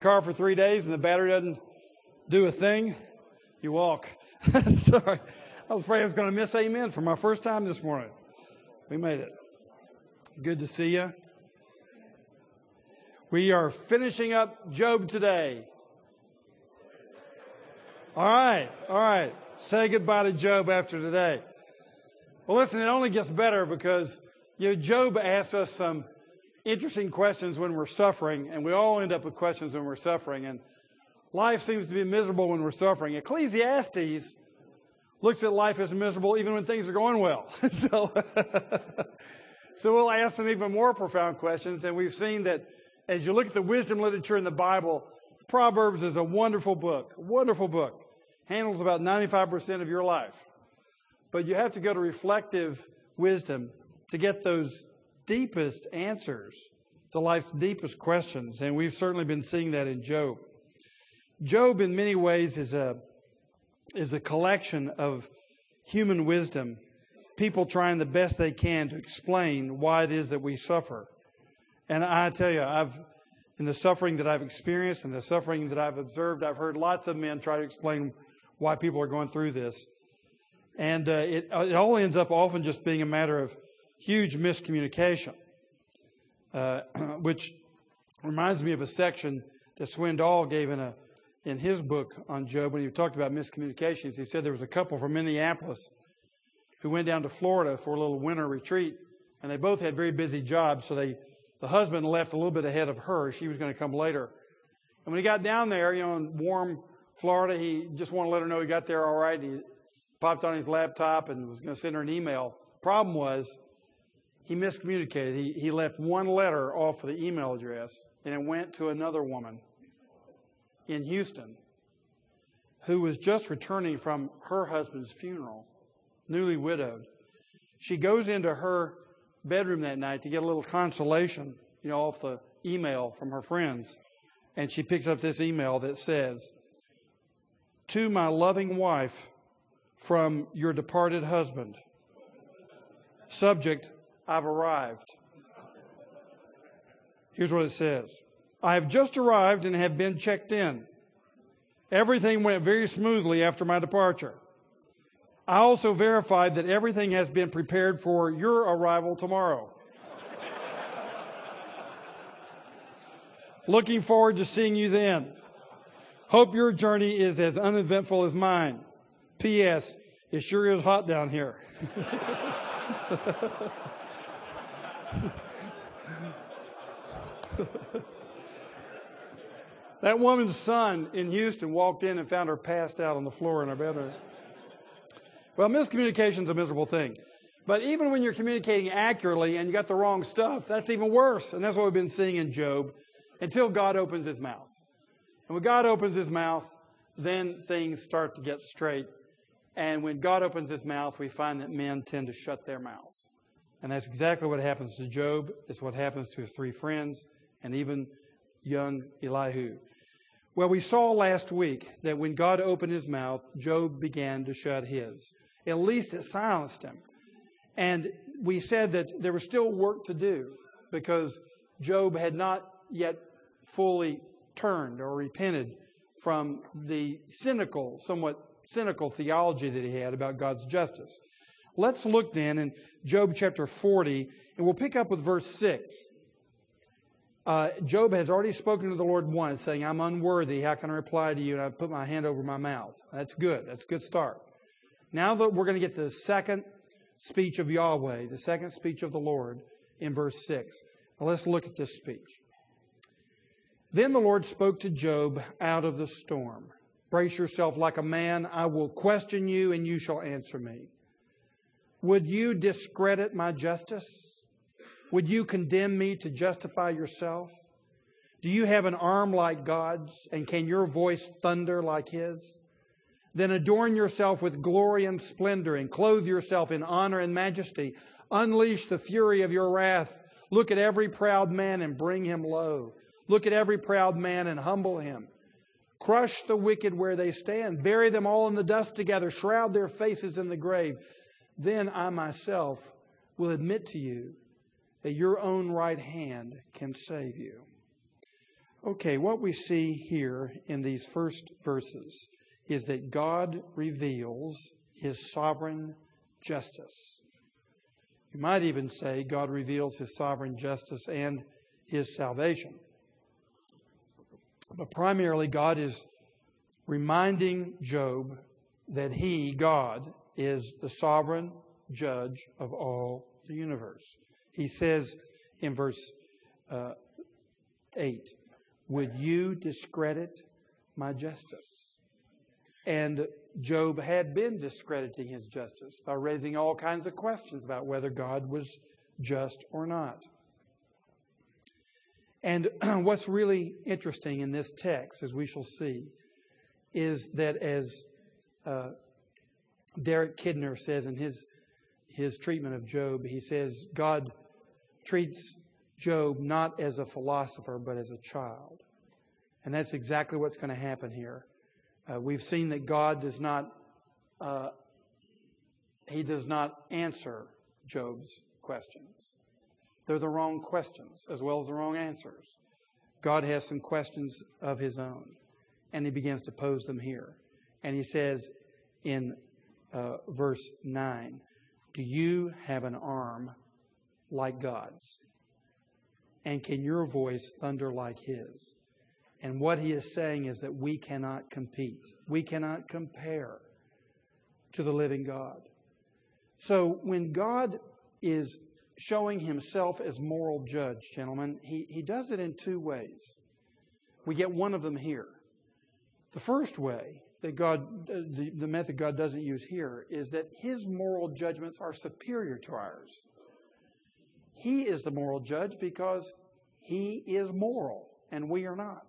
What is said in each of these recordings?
car for three days and the battery doesn't do a thing, you walk. Sorry. I was afraid I was going to miss amen for my first time this morning. We made it. Good to see you. We are finishing up Job today. All right, all right. Say goodbye to Job after today. Well, listen, it only gets better because you know Job asked us some interesting questions when we're suffering, and we all end up with questions when we're suffering. And life seems to be miserable when we're suffering. Ecclesiastes looks at life as miserable even when things are going well. so, so we'll ask some even more profound questions. And we've seen that as you look at the wisdom literature in the Bible, Proverbs is a wonderful book, wonderful book. Handles about 95% of your life. But you have to go to reflective wisdom to get those deepest answers to life's deepest questions. And we've certainly been seeing that in Job. Job, in many ways, is a, is a collection of human wisdom, people trying the best they can to explain why it is that we suffer. And I tell you, I've, in the suffering that I've experienced and the suffering that I've observed, I've heard lots of men try to explain why people are going through this. And uh, it, it all ends up often just being a matter of huge miscommunication, uh, which reminds me of a section that Swindoll gave in a in his book on Job when he talked about miscommunications. He said there was a couple from Minneapolis who went down to Florida for a little winter retreat, and they both had very busy jobs. So they the husband left a little bit ahead of her. She was going to come later. And when he got down there, you know, in warm Florida, he just wanted to let her know he got there all right. He popped on his laptop and was going to send her an email. Problem was, he miscommunicated. He, he left one letter off of the email address, and it went to another woman in Houston who was just returning from her husband's funeral, newly widowed. She goes into her bedroom that night to get a little consolation, you know, off the email from her friends. And she picks up this email that says, To my loving wife from your departed husband. Subject, I've arrived. Here's what it says I have just arrived and have been checked in. Everything went very smoothly after my departure. I also verified that everything has been prepared for your arrival tomorrow. Looking forward to seeing you then. Hope your journey is as uneventful as mine. P.S. It sure is hot down here. that woman's son in Houston walked in and found her passed out on the floor in her bedroom. Well, miscommunication is a miserable thing. But even when you're communicating accurately and you got the wrong stuff, that's even worse. And that's what we've been seeing in Job until God opens his mouth. And when God opens his mouth, then things start to get straight. And when God opens his mouth, we find that men tend to shut their mouths. And that's exactly what happens to Job. It's what happens to his three friends and even young Elihu. Well, we saw last week that when God opened his mouth, Job began to shut his. At least it silenced him. And we said that there was still work to do because Job had not yet fully turned or repented from the cynical, somewhat cynical theology that he had about God's justice. Let's look then in Job chapter 40, and we'll pick up with verse 6. Uh, Job has already spoken to the Lord once, saying, I'm unworthy. How can I reply to you? And I put my hand over my mouth. That's good. That's a good start. Now that we're going to get the second speech of Yahweh, the second speech of the Lord in verse 6. Now let's look at this speech. Then the Lord spoke to Job out of the storm. Brace yourself like a man. I will question you and you shall answer me. Would you discredit my justice? Would you condemn me to justify yourself? Do you have an arm like God's, and can your voice thunder like His? Then adorn yourself with glory and splendor, and clothe yourself in honor and majesty. Unleash the fury of your wrath. Look at every proud man and bring him low. Look at every proud man and humble him. Crush the wicked where they stand. Bury them all in the dust together. Shroud their faces in the grave then I myself will admit to you that your own right hand can save you. Okay, what we see here in these first verses is that God reveals his sovereign justice. You might even say God reveals his sovereign justice and his salvation. But primarily, God is reminding Job that he, God, is the sovereign judge of all the universe. He says in verse uh, 8, Would you discredit my justice? And Job had been discrediting his justice by raising all kinds of questions about whether God was just or not. And what's really interesting in this text, as we shall see, is that as uh, Derek Kidner says in his his treatment of Job, he says God treats Job not as a philosopher but as a child, and that's exactly what's going to happen here. Uh, we've seen that God does not uh, he does not answer Job's questions. They're the wrong questions as well as the wrong answers. God has some questions of his own, and he begins to pose them here. And he says in uh, verse 9, Do you have an arm like God's? And can your voice thunder like his? And what he is saying is that we cannot compete, we cannot compare to the living God. So when God is showing himself as moral judge, gentlemen, he, he does it in two ways. We get one of them here. The first way that God, uh, the, the method God doesn't use here is that his moral judgments are superior to ours. He is the moral judge because he is moral and we are not.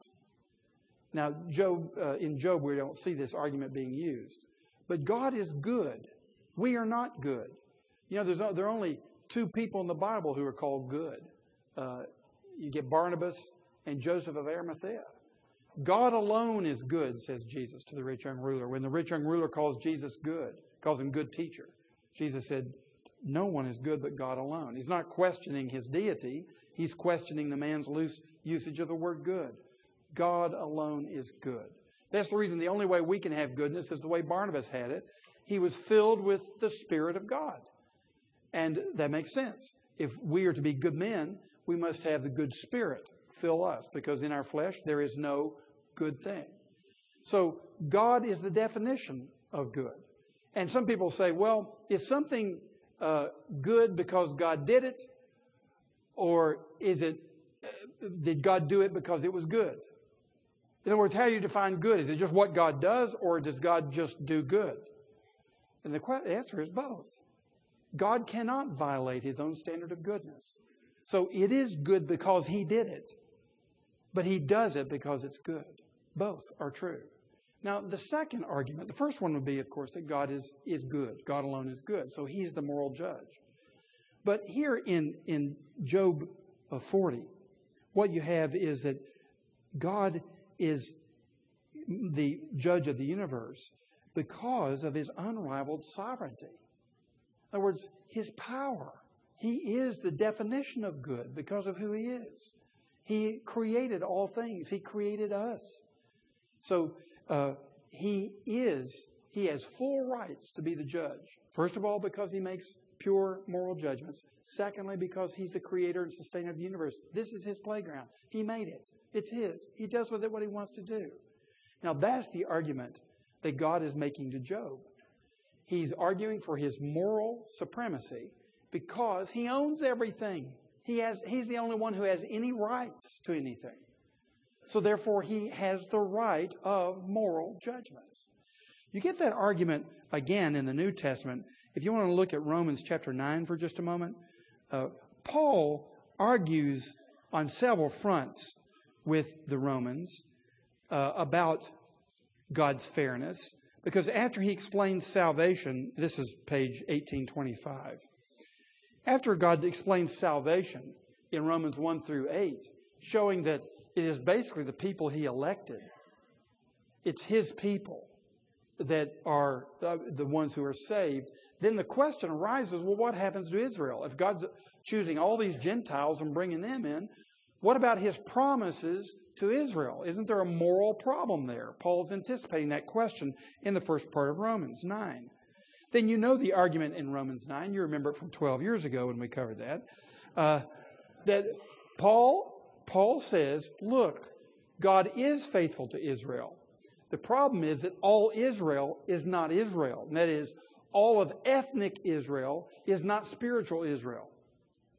Now, Job, uh, in Job, we don't see this argument being used. But God is good. We are not good. You know, there's, there are only two people in the Bible who are called good. Uh, you get Barnabas and Joseph of Arimathea. God alone is good, says Jesus to the rich young ruler. When the rich young ruler calls Jesus good, calls him good teacher, Jesus said, No one is good but God alone. He's not questioning his deity, he's questioning the man's loose usage of the word good. God alone is good. That's the reason the only way we can have goodness is the way Barnabas had it. He was filled with the Spirit of God. And that makes sense. If we are to be good men, we must have the good Spirit fill us because in our flesh there is no good thing. So God is the definition of good. And some people say, well, is something uh, good because God did it? Or is it, uh, did God do it because it was good? In other words, how do you define good? Is it just what God does, or does God just do good? And the answer is both. God cannot violate his own standard of goodness. So it is good because he did it. But he does it because it's good. Both are true. Now, the second argument, the first one would be, of course, that God is, is good. God alone is good. So he's the moral judge. But here in, in Job uh, 40, what you have is that God is the judge of the universe because of his unrivaled sovereignty. In other words, his power. He is the definition of good because of who he is. He created all things. He created us. So uh, he is, he has full rights to be the judge. First of all, because he makes pure moral judgments. Secondly, because he's the creator and sustainer of the universe. This is his playground. He made it. It's his. He does with it what he wants to do. Now that's the argument that God is making to Job. He's arguing for his moral supremacy because he owns everything. He has, he's the only one who has any rights to anything. So therefore, he has the right of moral judgments. You get that argument again in the New Testament. If you want to look at Romans chapter 9 for just a moment, uh, Paul argues on several fronts with the Romans uh, about God's fairness. Because after he explains salvation, this is page 1825. After God explains salvation in Romans 1 through 8, showing that it is basically the people he elected, it's his people that are the ones who are saved, then the question arises well, what happens to Israel? If God's choosing all these Gentiles and bringing them in, What about his promises to Israel? Isn't there a moral problem there? Paul's anticipating that question in the first part of Romans 9. Then you know the argument in Romans 9. You remember it from 12 years ago when we covered that. Uh, that Paul, Paul says, look, God is faithful to Israel. The problem is that all Israel is not Israel. And that is, all of ethnic Israel is not spiritual Israel.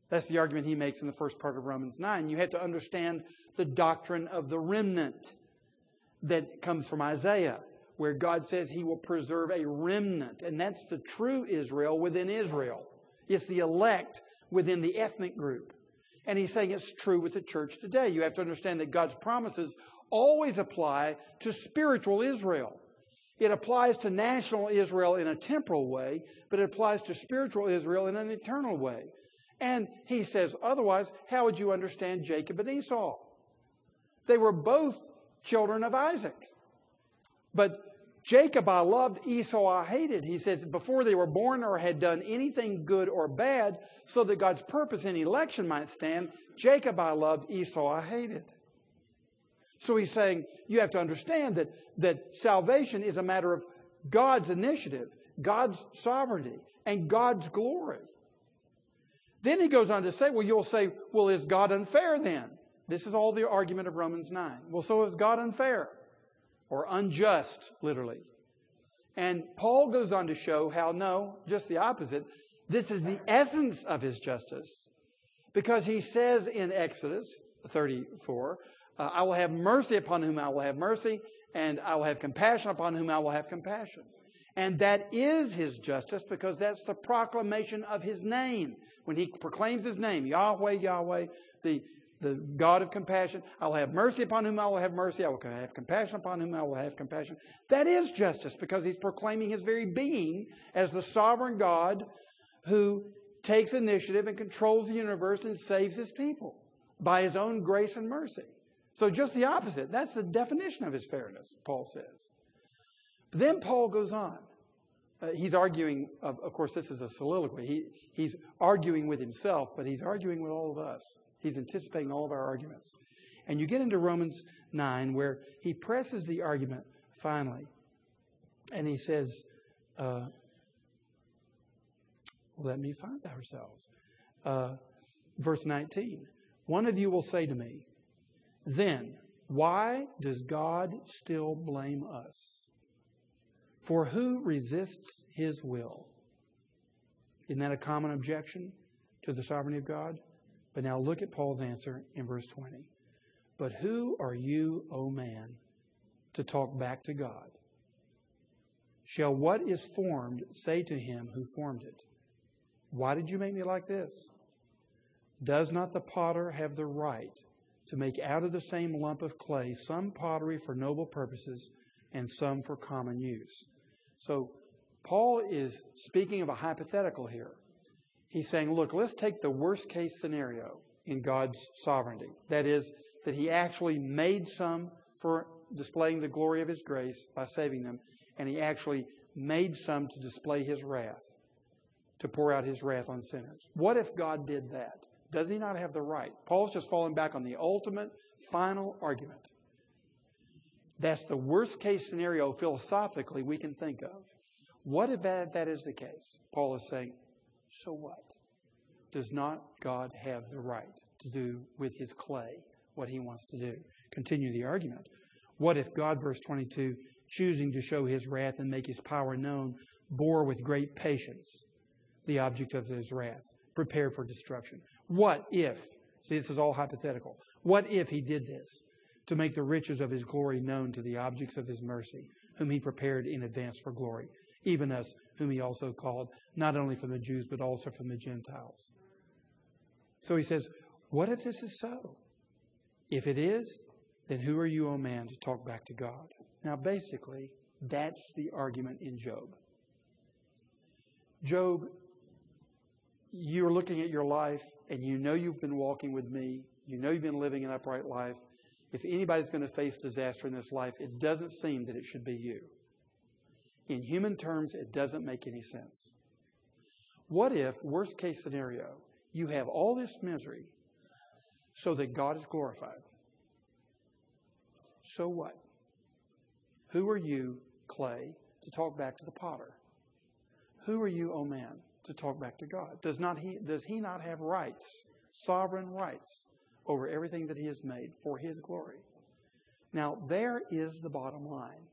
That's the argument he makes in the first part of Romans 9. You have to understand the doctrine of the remnant that comes from Isaiah, where God says he will preserve a remnant. And that's the true Israel within Israel. It's the elect within the ethnic group. And he's saying it's true with the church today. You have to understand that God's promises always apply to spiritual Israel. It applies to national Israel in a temporal way, but it applies to spiritual Israel in an eternal way. And he says, otherwise, how would you understand Jacob and Esau? They were both children of Isaac. But Jacob I loved, Esau I hated. He says, before they were born or had done anything good or bad, so that God's purpose in election might stand, Jacob I loved, Esau I hated. So he's saying, you have to understand that, that salvation is a matter of God's initiative, God's sovereignty, and God's glory. Then he goes on to say, well, you'll say, well, is God unfair then? This is all the argument of Romans 9. Well, so is God unfair or unjust, literally. And Paul goes on to show how, no, just the opposite. This is the essence of his justice. Because he says in Exodus 34, uh, I will have mercy upon whom I will have mercy, and I will have compassion upon whom I will have compassion. And that is his justice because that's the proclamation of his name. When he proclaims his name, Yahweh, Yahweh, the, the God of compassion, I will have mercy upon whom I will have mercy, I will have compassion upon whom I will have compassion. That is justice because he's proclaiming his very being as the sovereign God who takes initiative and controls the universe and saves his people by his own grace and mercy. So just the opposite. That's the definition of his fairness, Paul says. Then Paul goes on. Uh, he's arguing, of, of, course, this is a soliloquy. He, he's arguing with himself, but he's arguing with all of us. He's anticipating all of our arguments. And you get into Romans 9, where he presses the argument finally. And he says, uh, let me find ourselves. Uh, verse 19 One of you will say to me, then, why does God still blame us? For who resists his will? Isn't that a common objection to the sovereignty of God? But now look at Paul's answer in verse 20. But who are you, O man, to talk back to God? Shall what is formed say to him who formed it, Why did you make me like this? Does not the potter have the right to make out of the same lump of clay some pottery for noble purposes and some for common use. So, Paul is speaking of a hypothetical here. He's saying, look, let's take the worst case scenario in God's sovereignty. That is, that He actually made some for displaying the glory of His grace by saving them, and He actually made some to display His wrath, to pour out His wrath on sinners. What if God did that? Does he not have the right? Paul's just falling back on the ultimate, final argument. That's the worst case scenario philosophically we can think of. What if that, that is the case? Paul is saying, so what? Does not God have the right to do with his clay what he wants to do? Continue the argument. What if God, verse 22, choosing to show his wrath and make his power known, bore with great patience the object of his wrath, prepared for destruction? What if, see, this is all hypothetical. What if he did this to make the riches of his glory known to the objects of his mercy, whom he prepared in advance for glory, even us, whom he also called, not only from the Jews, but also from the Gentiles? So he says, What if this is so? If it is, then who are you, O man, to talk back to God? Now, basically, that's the argument in Job. Job you're looking at your life and you know you've been walking with me, you know you've been living an upright life. If anybody's going to face disaster in this life, it doesn't seem that it should be you. In human terms, it doesn't make any sense. What if, worst case scenario, you have all this misery, so that God is glorified. So what? Who are you, clay, to talk back to the potter? Who are you, O oh man, to talk back to God? Does not he does he not have rights, sovereign rights over everything that he has made for his glory? Now there is the bottom line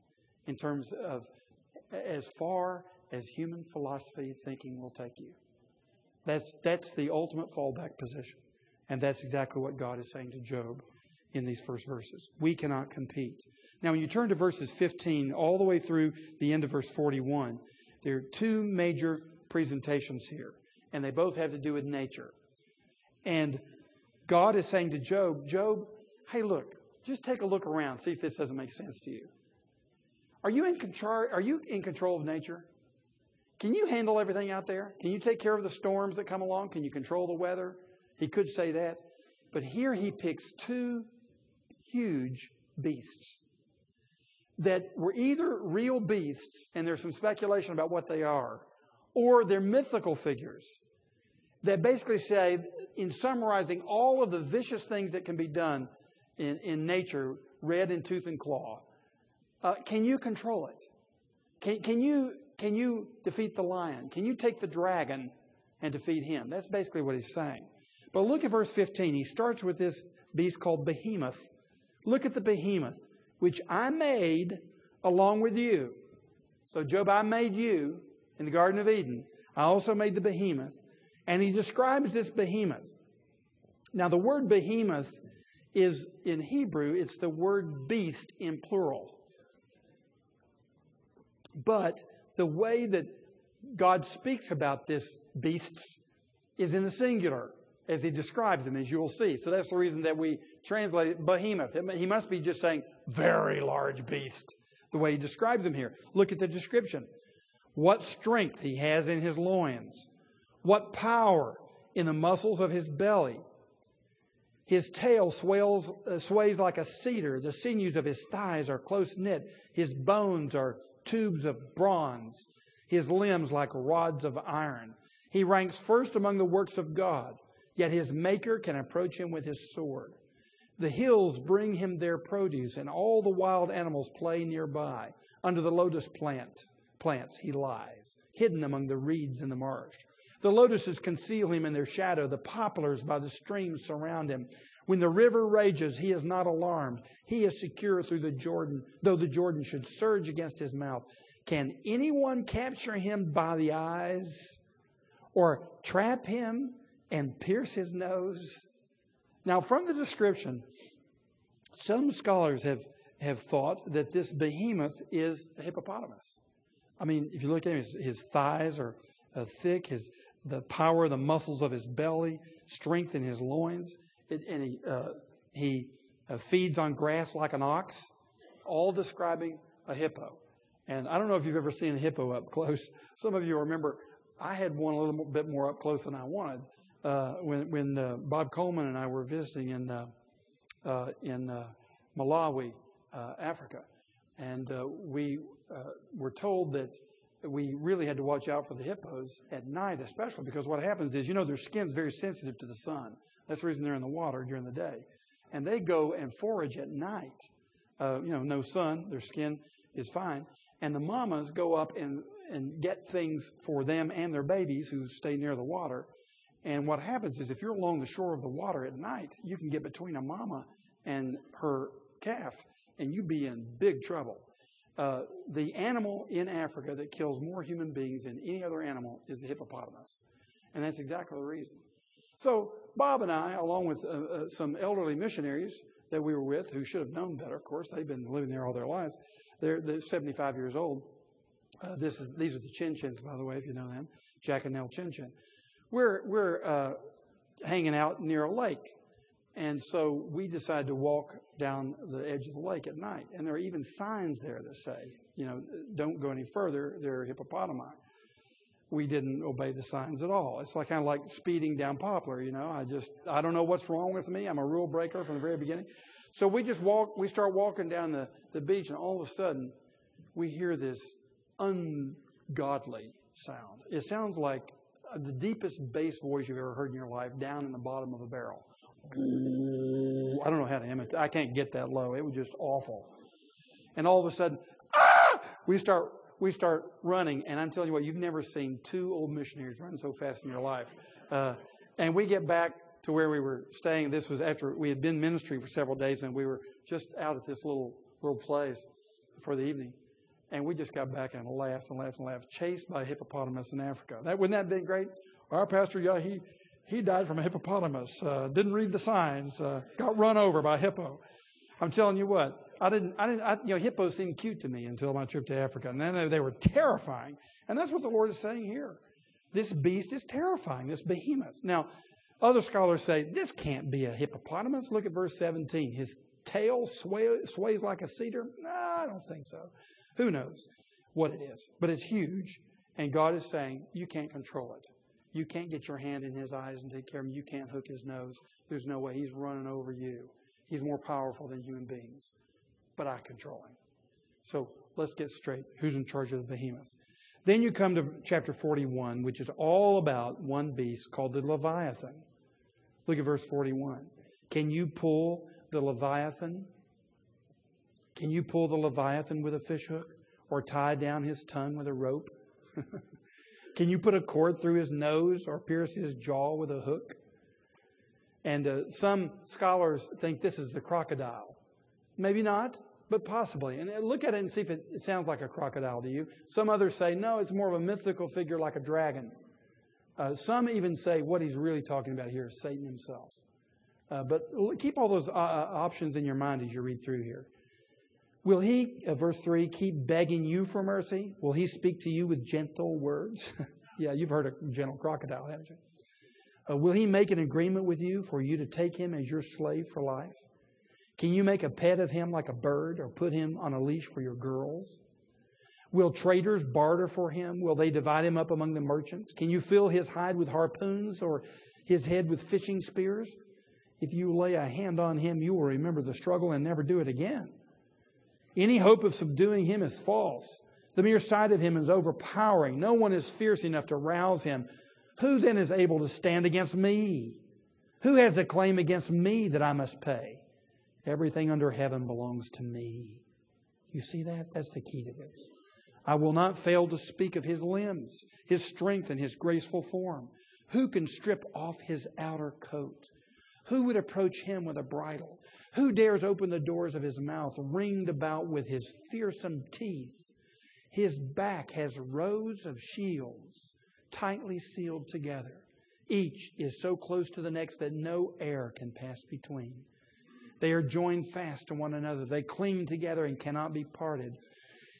in terms of as far as human philosophy thinking will take you. That's that's the ultimate fallback position. And that's exactly what God is saying to Job in these first verses. We cannot compete. Now, when you turn to verses 15 all the way through the end of verse 41, there are two major presentations here, and they both have to do with nature. And God is saying to Job, Job, hey, look, just take a look around, see if this doesn't make sense to you. Are you in control, are you in control of nature? Can you handle everything out there? Can you take care of the storms that come along? Can you control the weather? He could say that. But here he picks two huge beasts that were either real beasts, and there's some speculation about what they are, or they're mythical figures that basically say, in summarizing all of the vicious things that can be done in, in nature, red in tooth and claw, uh, can you control it? Can, can, you, can you defeat the lion? Can you take the dragon and defeat him? That's basically what he's saying. But look at verse 15. He starts with this beast called Behemoth. Look at the behemoth, which I made along with you. So, Job, I made you in the Garden of Eden. I also made the behemoth. And he describes this behemoth. Now, the word behemoth is in Hebrew, it's the word beast in plural. But the way that God speaks about this beasts is in the singular as he describes them, as you'll see. So that's the reason that we translate it behemoth. He must be just saying very large beast, the way he describes them here. Look at the description. What strength he has in his loins, what power in the muscles of his belly. His tail swells, uh, sways like a cedar. The sinews of his thighs are close knit. His bones are tubes of bronze. His limbs like rods of iron. He ranks first among the works of God. Yet his maker can approach him with his sword. The hills bring him their produce, and all the wild animals play nearby. Under the lotus plant, plants he lies, hidden among the reeds in the marsh. The lotuses conceal him in their shadow. The poplars by the streams surround him. When the river rages, he is not alarmed. He is secure through the Jordan, though the Jordan should surge against his mouth. Can anyone capture him by the eyes or trap him and pierce his nose. Now, from the description, some scholars have, have thought that this behemoth is a hippopotamus. I mean, if you look at him, his, his thighs are uh, thick, his, the power the muscles of his belly, strength in his loins, and he, uh, he uh, feeds on grass like an ox, all describing a hippo. And I don't know if you've ever seen a hippo up close. Some of you remember I had one a little bit more up close than I wanted uh, when, when uh, Bob Coleman and I were visiting in, uh, uh in Malawi, Africa. And we were told that we really had to watch out for the hippos at night, especially because what happens is, you know, their skin's very sensitive to the sun. That's the reason they're in the water during the day. And they go and forage at night. you know, no sun, their skin is fine. And the mamas go up and, and get things for them and their babies who stay near the water and what happens is if you're along the shore of the water at night, you can get between a mama and her calf, and you'd be in big trouble. Uh, the animal in Africa that kills more human beings than any other animal is the hippopotamus. And that's exactly the reason. So, Bob and I, along with uh, uh, some elderly missionaries that we were with, who should have known better, of course, they've been living there all their lives. They're, they're 75 years old. Uh, this is, these are the Chin Chins, by the way, if you know them. Jack and Nell Chin Chin we're, we're uh, hanging out near a lake. And so we decided to walk down the edge of the lake at night. And there are even signs there that say, you know, don't go any further. There are hippopotami. We didn't obey the signs at all. It's like kind of like speeding down Poplar, you know. I just, I don't know what's wrong with me. I'm a rule breaker from the very beginning. So we just walk, we start walking down the, the beach, and all of a sudden, we hear this ungodly sound. It sounds like the deepest bass voice you've ever heard in your life down in the bottom of a barrel. I don't know how to imitate. I can't get that low. It was just awful. And all of a sudden, ah! we start we start running, and I'm telling you what, you've never seen two old missionaries run so fast in your life. Uh, and we get back to where we were staying. This was after we had been ministry for several days, and we were just out at this little little place for the evening. And we just got back and laughed and laughed and laughed, chased by a hippopotamus in Africa. That wouldn't that been great? Our pastor, yeah, he he died from a hippopotamus. Uh, didn't read the signs. Uh, got run over by a hippo. I'm telling you what, I didn't, I didn't, I, you know, hippos seemed cute to me until my trip to Africa. And then they, were terrifying. And that's what the Lord is saying here. This beast is terrifying, this behemoth. Now, other scholars say this can't be a hippopotamus. Look at verse 17. His tail sway, sways like a cedar. No, I don't think so. Who knows what it is? But it's huge. And God is saying, you can't control it. You can't get your hand in his eyes and take care of him. You can't hook his nose. There's no way. He's running over you. He's more powerful than human beings. But I control him. So let's get straight. Who's in charge of the behemoth? Then you come to chapter 41, which is all about one beast called the Leviathan. Look at verse 41. Can you pull the Leviathan? Can you pull the Leviathan with a fishhook or tie down his tongue with a rope? Can you put a cord through his nose or pierce his jaw with a hook? And uh, some scholars think this is the crocodile. Maybe not, but possibly. And uh, look at it and see if it, sounds like a crocodile to you. Some others say, no, it's more of a mythical figure like a dragon. Uh, some even say what he's really talking about here is Satan himself. Uh, but keep all those uh, uh, options in your mind as you read through here. Will he, uh, verse 3, keep begging you for mercy? Will he speak to you with gentle words? yeah, you've heard a gentle crocodile, haven't you? Will he make an agreement with you for you to take him as your slave for life? Can you make a pet of him like a bird or put him on a leash for your girls? Will traders barter for him? Will they divide him up among the merchants? Can you fill his hide with harpoons or his head with fishing spears? If you lay a hand on him, you will remember the struggle and never do it again. Any hope of subduing him is false. The mere sight of him is overpowering. No one is fierce enough to rouse him. Who then is able to stand against me? Who has a claim against me that I must pay? Everything under heaven belongs to me. You see that? That's the key to this. I will not fail to speak of his limbs, his strength, and his graceful form. Who can strip off his outer coat? Who would approach him with a bridle? Who dares open the doors of his mouth, ringed about with his fearsome teeth? His back has rows of shields, tightly sealed together. Each is so close to the next that no air can pass between. They are joined fast to one another. They cling together and cannot be parted.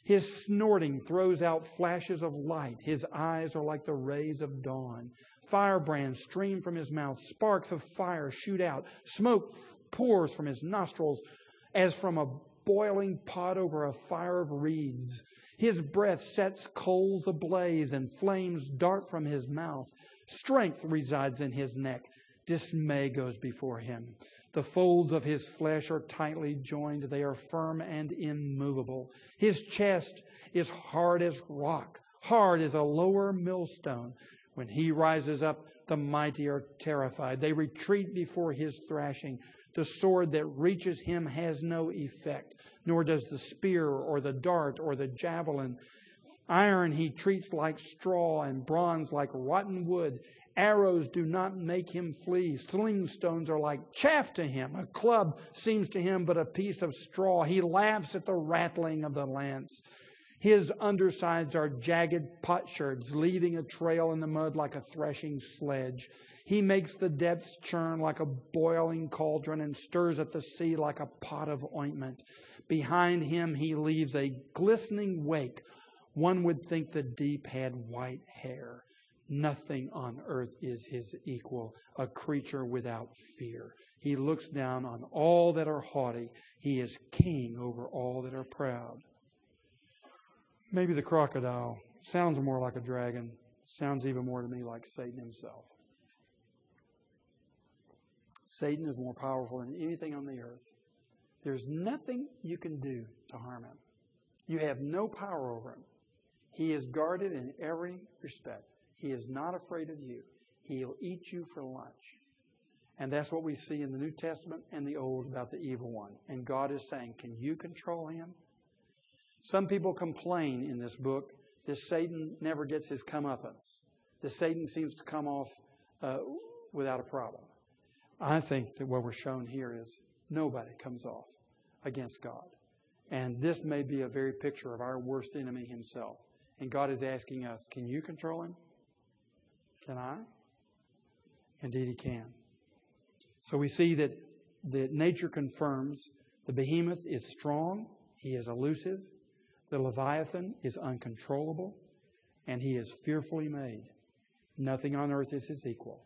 His snorting throws out flashes of light. His eyes are like the rays of dawn. Firebrands stream from his mouth. Sparks of fire shoot out. Smoke pours from his nostrils as from a boiling pot over a fire of reeds. His breath sets coals ablaze and flames dart from his mouth. Strength resides in his neck. Dismay goes before him. The folds of his flesh are tightly joined. They are firm and immovable. His chest is hard as rock, hard as a lower millstone. When he rises up, the mighty are terrified. They retreat before his thrashing. The sword that reaches him has no effect, nor does the spear or the dart or the javelin. Iron he treats like straw, and bronze like rotten wood. Arrows do not make him flee. Sling stones are like chaff to him. A club seems to him but a piece of straw. He laughs at the rattling of the lance. His undersides are jagged potsherds, leaving a trail in the mud like a threshing sledge. He makes the depths churn like a boiling cauldron and stirs at the sea like a pot of ointment. Behind him, he leaves a glistening wake. One would think the deep had white hair. Nothing on earth is his equal, a creature without fear. He looks down on all that are haughty. He is king over all that are proud. Maybe the crocodile sounds more like a dragon, sounds even more to me like Satan himself. Satan is more powerful than anything on the earth. There's nothing you can do to harm him. You have no power over him. He is guarded in every respect. He is not afraid of you. He'll eat you for lunch. And that's what we see in the New Testament and the Old about the evil one. And God is saying, Can you control him? Some people complain in this book that Satan never gets his comeuppance, that Satan seems to come off uh, without a problem. I think that what we're shown here is nobody comes off against God. And this may be a very picture of our worst enemy himself. And God is asking us, can you control him? Can I? Indeed, he can. So we see that, that nature confirms the behemoth is strong, he is elusive, the leviathan is uncontrollable, and he is fearfully made. Nothing on earth is his equal.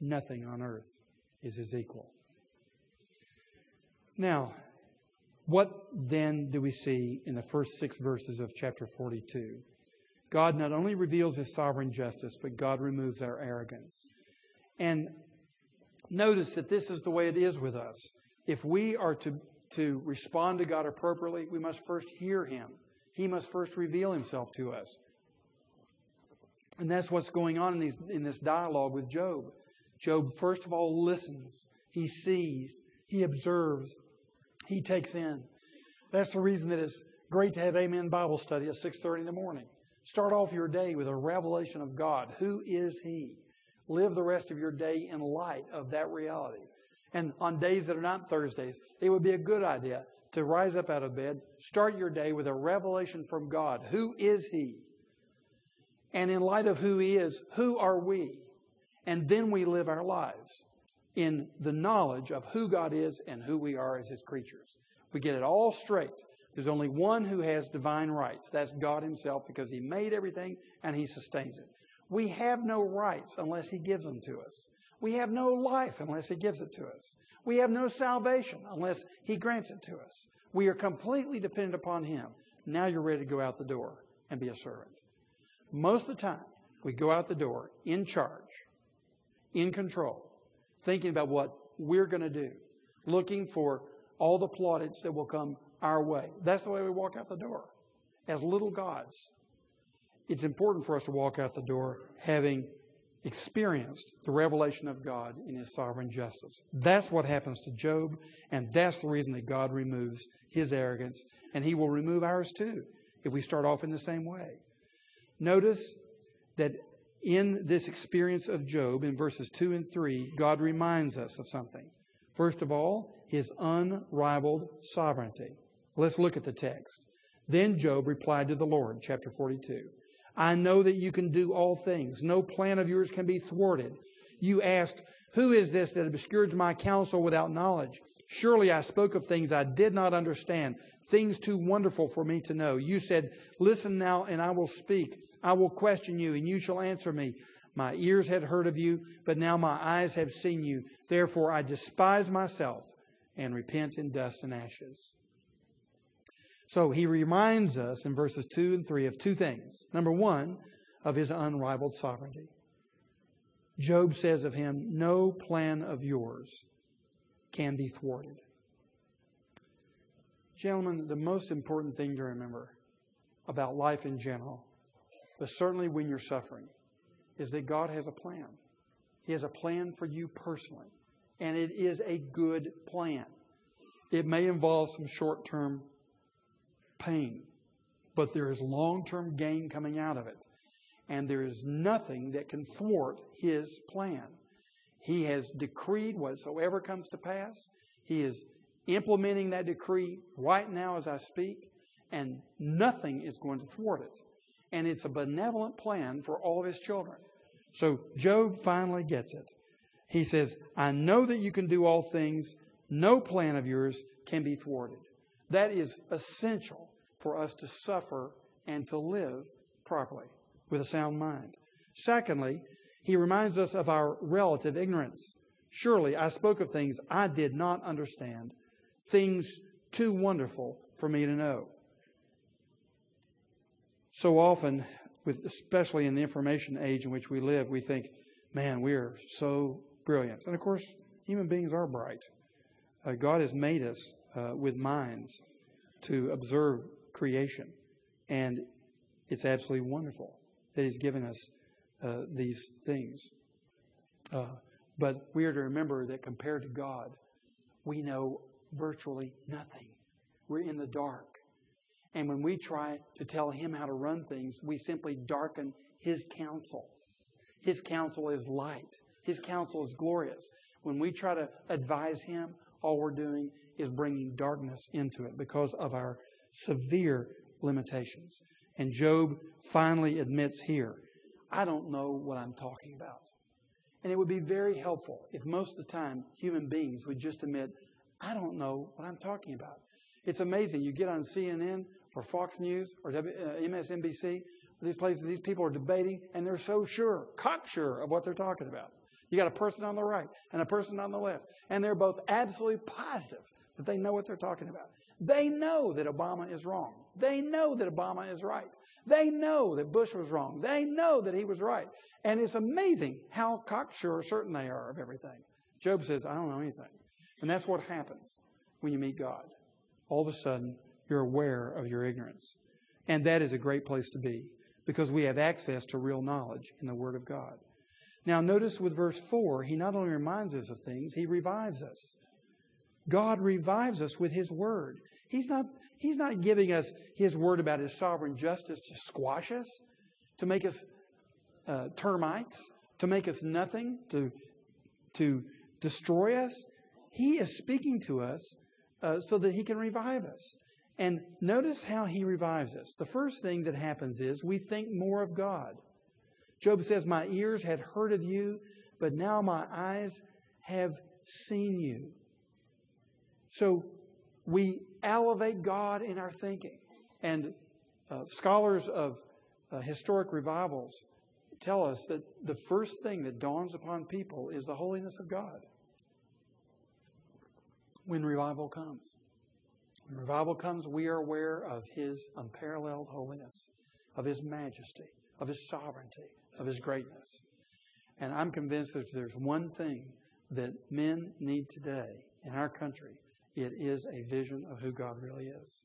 Nothing on earth is his equal. Now, what then do we see in the first six verses of chapter 42? God not only reveals his sovereign justice, but God removes our arrogance. And notice that this is the way it is with us. If we are to, to respond to God appropriately, we must first hear him. He must first reveal himself to us. And that's what's going on in, these, in this dialogue with Job. Job, first of all, listens. He sees. He observes. He takes in. That's the reason that it's great to have Amen Bible study at 6.30 in the morning. Start off your day with a revelation of God. Who is He? Live the rest of your day in light of that reality. And on days that are not Thursdays, it would be a good idea to rise up out of bed, start your day with a revelation from God. Who is He? And in light of who He is, who are we? And then we live our lives in the knowledge of who God is and who we are as His creatures. We get it all straight. There's only one who has divine rights. That's God Himself because He made everything and He sustains it. We have no rights unless He gives them to us. We have no life unless He gives it to us. We have no salvation unless He grants it to us. We are completely dependent upon Him. Now you're ready to go out the door and be a servant. Most of the time, we go out the door in charge, in control, thinking about what we're going to do, looking for all the plaudits that will come our way. That's the way we walk out the door as little gods. It's important for us to walk out the door having experienced the revelation of God in His sovereign justice. That's what happens to Job, and that's the reason that God removes his arrogance, and He will remove ours too if we start off in the same way. Notice that in this experience of Job, in verses 2 and 3, God reminds us of something. First of all, His unrivaled sovereignty. Let's look at the text. Then Job replied to the Lord, chapter 42. I know that you can do all things. No plan of yours can be thwarted. You asked, Who is this that obscures my counsel without knowledge? Surely I spoke of things I did not understand, things too wonderful for me to know. You said, Listen now, and I will speak. I will question you, and you shall answer me. My ears had heard of you, but now my eyes have seen you. Therefore I despise myself and repent in dust and ashes. So he reminds us in verses 2 and 3 of two things. Number one, of his unrivaled sovereignty. Job says of him, No plan of yours can be thwarted. Gentlemen, the most important thing to remember about life in general, but certainly when you're suffering, is that God has a plan. He has a plan for you personally, and it is a good plan. It may involve some short term pain, but there is long term gain coming out of it. And there is nothing that can thwart his plan. He has decreed whatsoever comes to pass. He is implementing that decree right now as I speak, and nothing is going to thwart it. And it's a benevolent plan for all of his children. So Job finally gets it. He says, I know that you can do all things. No plan of yours can be thwarted. That is essential for us to suffer and to live properly with a sound mind. Secondly, he reminds us of our relative ignorance. Surely I spoke of things I did not understand, things too wonderful for me to know. So often, with, especially in the information age in which we live, we think, man, we are so brilliant. And of course, human beings are bright. Uh, God has made us uh, with minds to observe creation. And it's absolutely wonderful that He's given us uh, these things. Uh, But we are to remember that compared to God, we know virtually nothing. We're in the dark. And when we try to tell Him how to run things, we simply darken His counsel. His counsel is light, His counsel is glorious. When we try to advise Him, all we're doing is bringing darkness into it because of our severe limitations. And Job finally admits here, I don't know what I'm talking about. And it would be very helpful if most of the time human beings would just admit, I don't know what I'm talking about. It's amazing. You get on CNN or Fox News or MSNBC, uh, these places, these people are debating, and they're so sure, cocksure of what they're talking about. You got a person on the right and a person on the left, and they're both absolutely positive that they know what they're talking about. They know that Obama is wrong. They know that Obama is right. They know that Bush was wrong. They know that he was right. And it's amazing how cocksure certain they are of everything. Job says, I don't know anything. And that's what happens when you meet God. All of a sudden, you're aware of your ignorance. And that is a great place to be because we have access to real knowledge in the Word of God. Now, notice with verse 4, he not only reminds us of things, he revives us. God revives us with his Word. He's not, he's not giving us his Word about his sovereign justice to squash us, to make us uh, termites, to make us nothing, to, to destroy us. He is speaking to us uh, so that he can revive us. And notice how he revives us. The first thing that happens is we think more of God. Job says, My ears had heard of you, but now my eyes have seen you. So we elevate God in our thinking. And uh, scholars of uh, historic revivals tell us that the first thing that dawns upon people is the holiness of God when revival comes. When revival comes, we are aware of His unparalleled holiness, of His majesty, of His sovereignty, of His greatness. And I'm convinced that if there's one thing that men need today in our country, it is a vision of who God really is.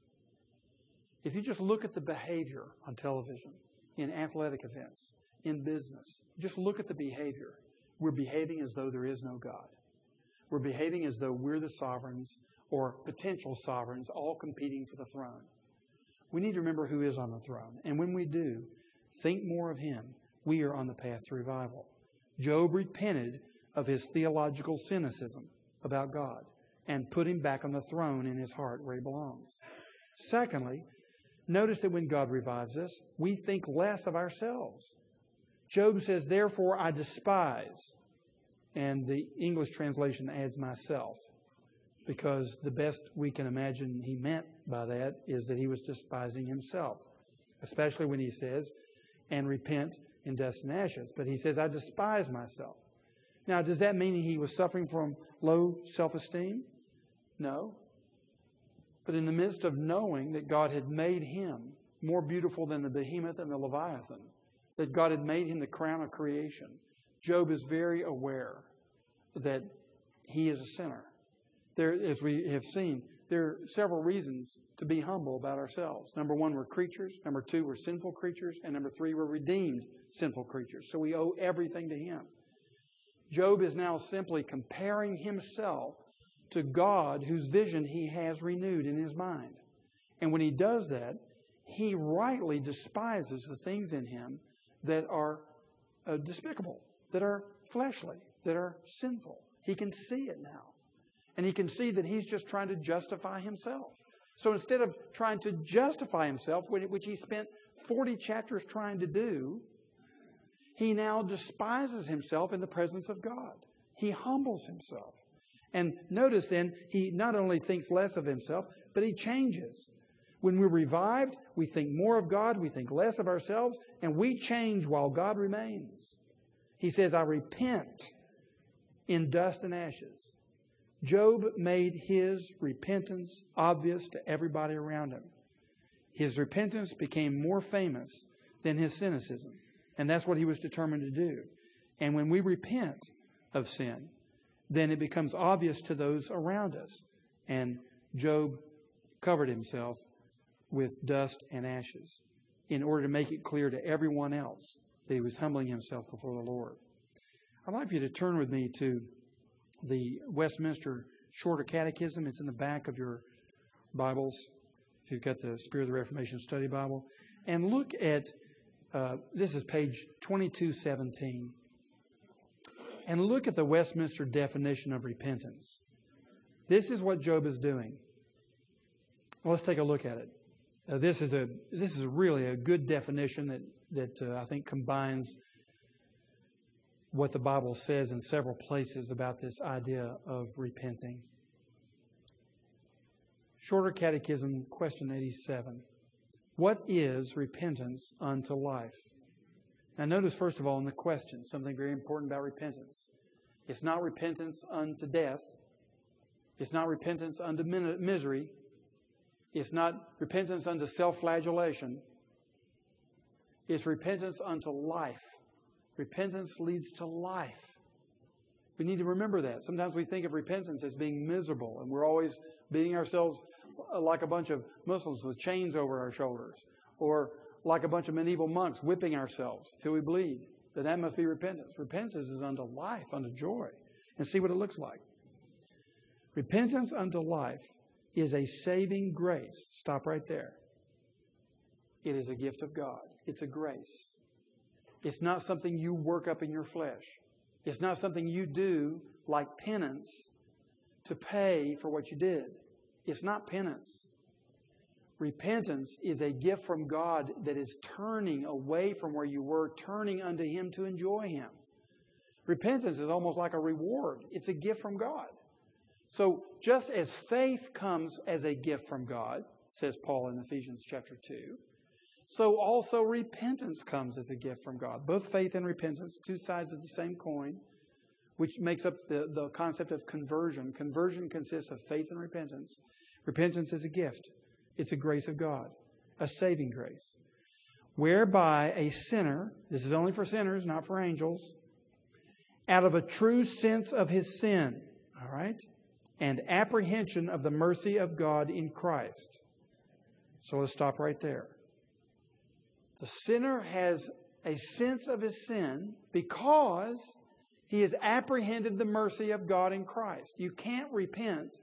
If you just look at the behavior on television, in athletic events, in business, just look at the behavior. We're behaving as though there is no God. We're behaving as though we're the sovereigns or potential sovereigns, all competing for the throne. We need to remember who is on the throne. And when we do, think more of him. We are on the path to revival. Job repented of his theological cynicism about God and put him back on the throne in his heart where he belongs. Secondly, notice that when God revives us, we think less of ourselves. Job says, Therefore I despise. And the English translation adds myself because the best we can imagine he meant by that is that he was despising himself, especially when he says, and repent in dust and ashes. But he says, I despise myself. Now, does that mean he was suffering from low self esteem? No. But in the midst of knowing that God had made him more beautiful than the behemoth and the leviathan, that God had made him the crown of creation, Job is very aware that he is a sinner there, as we have seen, there are several reasons to be humble about ourselves. Number one, we're creatures. Number two, we're sinful creatures. And number three, we're redeemed sinful creatures. So we owe everything to Him. Job is now simply comparing himself to God whose vision he has renewed in his mind. And when he does that, he rightly despises the things in him that are uh, despicable, that are fleshly, that are sinful. He can see it now. And he can see that he's just trying to justify himself. So instead of trying to justify himself, which he spent 40 chapters trying to do, he now despises himself in the presence of God. He humbles himself. And notice then, he not only thinks less of himself, but he changes. When we're revived, we think more of God, we think less of ourselves, and we change while God remains. He says, I repent in dust and ashes. Job made his repentance obvious to everybody around him. His repentance became more famous than his cynicism. And that's what he was determined to do. And when we repent of sin, then it becomes obvious to those around us. And Job covered himself with dust and ashes in order to make it clear to everyone else that he was humbling himself before the Lord. I'd like for you to turn with me to the Westminster Shorter Catechism. It's in the back of your Bibles, if you've got the Spirit of the Reformation Study Bible. And look at uh, this is page 2217. And look at the Westminster definition of repentance. This is what Job is doing. Well, let's take a look at it. Uh, this is a this is really a good definition that that uh, I think combines what the Bible says in several places about this idea of repenting. Shorter Catechism, question 87. What is repentance unto life? Now, notice, first of all, in the question, something very important about repentance. It's not repentance unto death. It's not repentance unto misery. It's not repentance unto self flagellation. It's repentance unto life. Repentance leads to life. We need to remember that. Sometimes we think of repentance as being miserable, and we're always beating ourselves uh, like a bunch of Muslims with chains over our shoulders, or like a bunch of medieval monks whipping ourselves till we bleed. That that must be repentance. Repentance is unto life, unto joy. And see what it looks like. Repentance unto life is a saving grace. Stop right there. It is a gift of God. It's a grace. It's not something you work up in your flesh. It's not something you do like penance to pay for what you did. It's not penance. Repentance is a gift from God that is turning away from where you were, turning unto Him to enjoy Him. Repentance is almost like a reward, it's a gift from God. So, just as faith comes as a gift from God, says Paul in Ephesians chapter 2, so also repentance comes as a gift from God. Both faith and repentance, two sides of the same coin, which makes up the, the concept of conversion. Conversion consists of faith and repentance. Repentance is a gift, it's a grace of God, a saving grace, whereby a sinner, this is only for sinners, not for angels, out of a true sense of his sin, all right, and apprehension of the mercy of God in Christ. So let's stop right there. The sinner has a sense of his sin because he has apprehended the mercy of God in Christ. You can't repent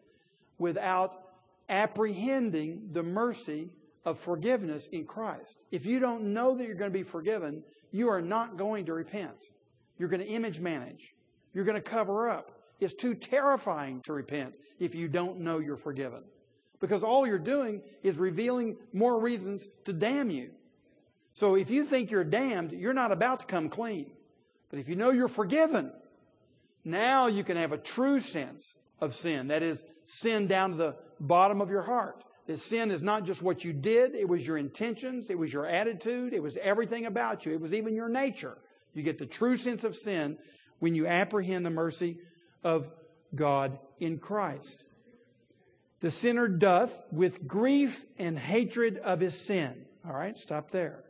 without apprehending the mercy of forgiveness in Christ. If you don't know that you're going to be forgiven, you are not going to repent. You're going to image manage. You're going to cover up. It's too terrifying to repent if you don't know you're forgiven. Because all you're doing is revealing more reasons to damn you. So if you think you're damned, you're not about to come clean. But if you know you're forgiven, now you can have a true sense of sin. That is, sin down to the bottom of your heart. That sin is not just what you did, it was your intentions, it was your attitude, it was everything about you, it was even your nature. You get the true sense of sin when you apprehend the mercy of God in Christ. The sinner doth with grief and hatred of his sin. All right, stop there.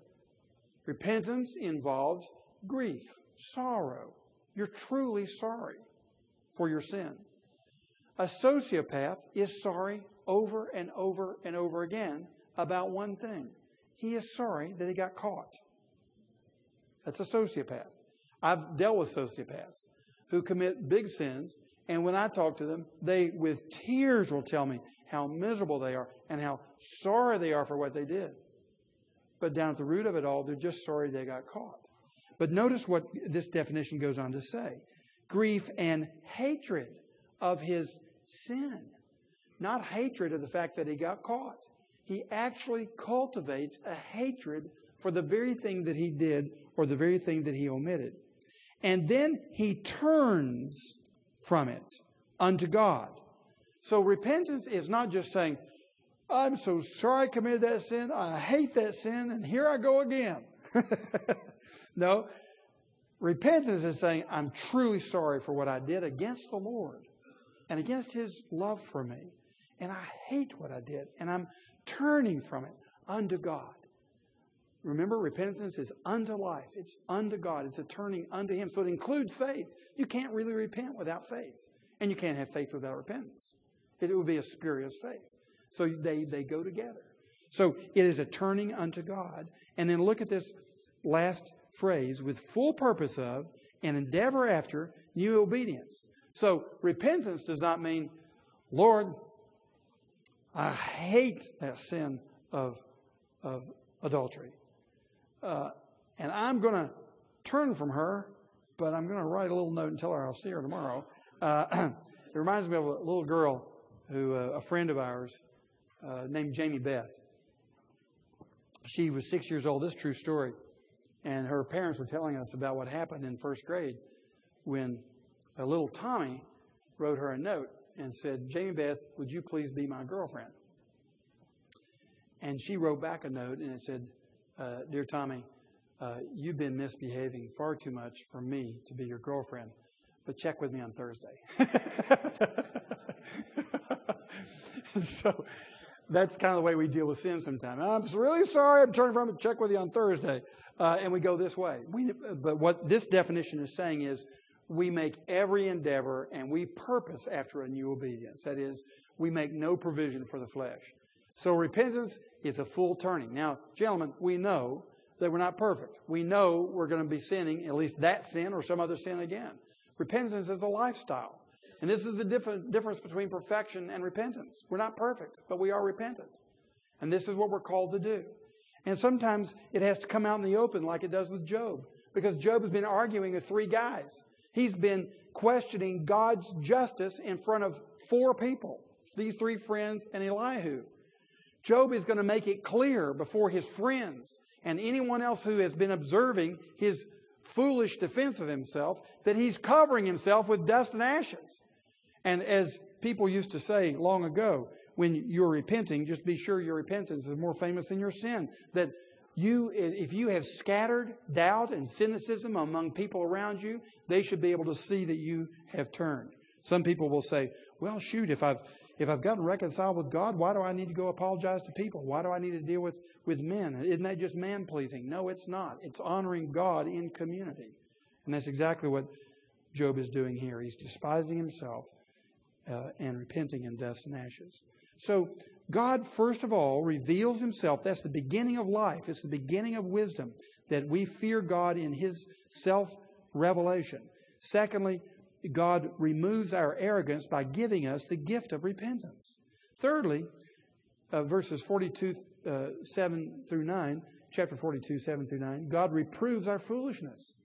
Repentance involves grief, sorrow. You're truly sorry for your sin. A sociopath is sorry over and over and over again about one thing. He is sorry that he got caught. That's a sociopath. I've dealt with sociopaths who commit big sins, and when I talk to them, they, with tears, will tell me how miserable they are and how sorry they are for what they did. But down at the root of it all, they're just sorry they got caught. But notice what this definition goes on to say grief and hatred of his sin. Not hatred of the fact that he got caught. He actually cultivates a hatred for the very thing that he did or the very thing that he omitted. And then he turns from it unto God. So repentance is not just saying, I'm so sorry I committed that sin. I hate that sin, and here I go again. no. Repentance is saying, I'm truly sorry for what I did against the Lord and against His love for me. And I hate what I did, and I'm turning from it unto God. Remember, repentance is unto life. It's unto God. It's a turning unto Him. So it includes faith. You can't really repent without faith. And you can't have faith without repentance. It would be a spurious faith. So they, they go together. So it is a turning unto God. And then look at this last phrase with full purpose of and endeavor after new obedience. So repentance does not mean, Lord, I hate that sin of, of adultery. Uh, and I'm going to turn from her, but I'm going to write a little note and tell her I'll see her tomorrow. Uh, it reminds me of a little girl who, uh, a friend of ours, uh, named Jamie Beth. She was six years old. This is true story. And her parents were telling us about what happened in first grade when a little Tommy wrote her a note and said, Jamie Beth, would you please be my girlfriend? And she wrote back a note and it said, uh, Dear Tommy, uh, you've been misbehaving far too much for me to be your girlfriend, but check with me on Thursday. so that's kind of the way we deal with sin sometimes. I'm really sorry, I'm turning from it, check with you on Thursday. Uh, and we go this way. We, but what this definition is saying is we make every endeavor and we purpose after a new obedience. That is, we make no provision for the flesh. So repentance is a full turning. Now, gentlemen, we know that we're not perfect. We know we're going to be sinning, at least that sin or some other sin again. Repentance is a lifestyle. And this is the difference between perfection and repentance. We're not perfect, but we are repentant. And this is what we're called to do. And sometimes it has to come out in the open like it does with Job. Because Job has been arguing with three guys. He's been questioning God's justice in front of four people these three friends and Elihu. Job is going to make it clear before his friends and anyone else who has been observing his foolish defense of himself that he's covering himself with dust and ashes. And as people used to say long ago, when you're repenting, just be sure your repentance is more famous than your sin. That you, if you have scattered doubt and cynicism among people around you, they should be able to see that you have turned. Some people will say, well, shoot, if I've, if I've gotten reconciled with God, why do I need to go apologize to people? Why do I need to deal with, with men? Isn't that just man pleasing? No, it's not. It's honoring God in community. And that's exactly what Job is doing here. He's despising himself uh, and repenting in dust and ashes. So, God, first of all, reveals himself. That's the beginning of life, it's the beginning of wisdom that we fear God in his self revelation. Secondly, God removes our arrogance by giving us the gift of repentance. Thirdly, uh, verses 42, uh, 7 through 9, chapter 42, 7 through 9, God reproves our foolishness.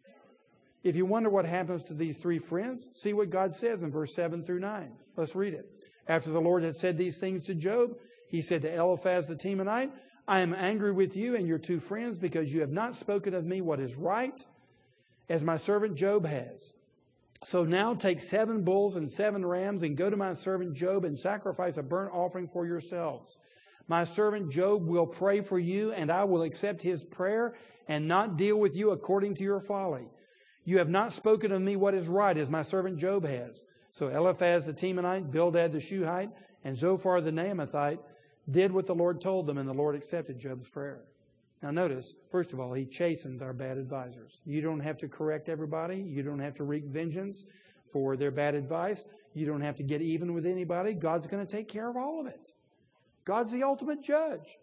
If you wonder what happens to these three friends, see what God says in verse 7 through 9. Let's read it. After the Lord had said these things to Job, he said to Eliphaz the Temanite, I am angry with you and your two friends because you have not spoken of me what is right, as my servant Job has. So now take seven bulls and seven rams and go to my servant Job and sacrifice a burnt offering for yourselves. My servant Job will pray for you, and I will accept his prayer and not deal with you according to your folly. You have not spoken of me what is right, as my servant Job has. So Eliphaz the Temanite, Bildad the Shuhite, and Zophar the Naamathite did what the Lord told them, and the Lord accepted Job's prayer. Now, notice, first of all, he chastens our bad advisors. You don't have to correct everybody. You don't have to wreak vengeance for their bad advice. You don't have to get even with anybody. God's going to take care of all of it. God's the ultimate judge.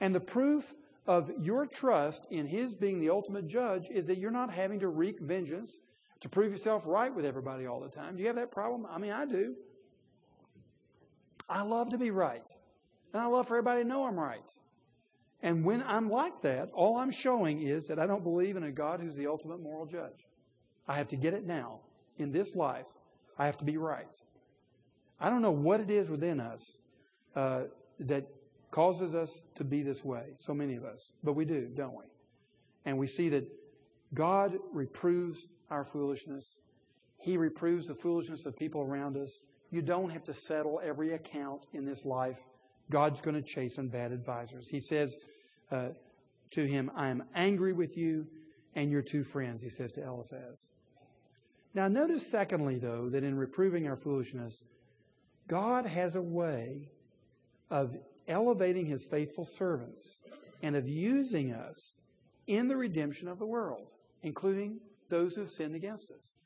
And the proof of your trust in His being the ultimate judge is that you're not having to wreak vengeance to prove yourself right with everybody all the time. Do you have that problem? I mean, I do. I love to be right. And I love for everybody to know I'm right. And when I'm like that, all I'm showing is that I don't believe in a God who's the ultimate moral judge. I have to get it now. In this life, I have to be right. I don't know what it is within us uh, that causes us to be this way, so many of us, but we do, don't we? And we see that God reproves our foolishness. He reproves the foolishness of people around us. You don't have to settle every account in this life God's going to chasten bad advisors. He says uh, to him, I am angry with you and your two friends, he says to Eliphaz. Now, notice, secondly, though, that in reproving our foolishness, God has a way of elevating his faithful servants and of using us in the redemption of the world, including those who have sinned against us.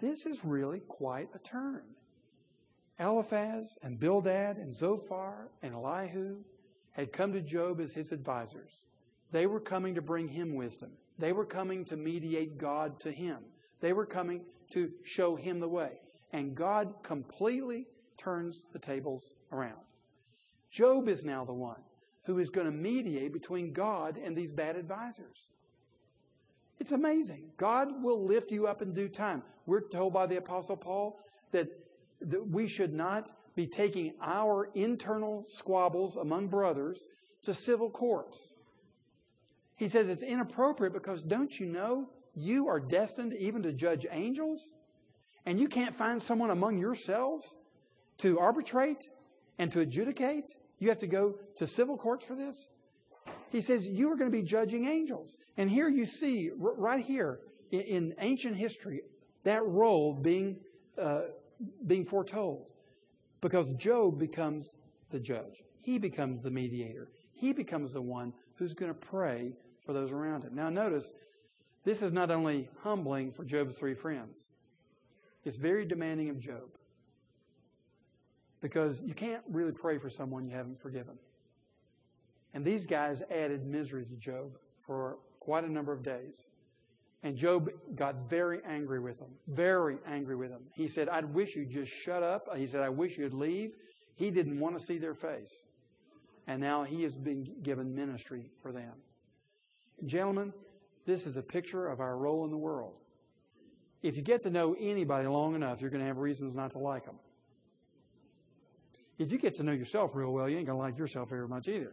This is really quite a turn. Eliphaz and Bildad and Zophar and Elihu had come to Job as his advisors. They were coming to bring him wisdom. They were coming to mediate God to him. They were coming to show him the way. And God completely turns the tables around. Job is now the one who is going to mediate between God and these bad advisors. It's amazing. God will lift you up in due time. We're told by the Apostle Paul that, that we should not be taking our internal squabbles among brothers to civil courts. He says it's inappropriate because don't you know you are destined even to judge angels? And you can't find someone among yourselves to arbitrate and to adjudicate? You have to go to civil courts for this? He says you are going to be judging angels. And here you see, right here in, ancient history, that role being, uh, being foretold. Because Job becomes the judge, he becomes the mediator, he becomes the one who's going to pray for those around him. Now, notice, this is not only humbling for Job's three friends, it's very demanding of Job. Because you can't really pray for someone you haven't forgiven. And these guys added misery to Job for quite a number of days. And Job got very angry with them, very angry with them. He said, I'd wish you'd just shut up. He said, I wish you'd leave. He didn't want to see their face. And now he has been given ministry for them. Gentlemen, this is a picture of our role in the world. If you get to know anybody long enough, you're going to have reasons not to like them. If you get to know yourself real well, you ain't going to like yourself very much either.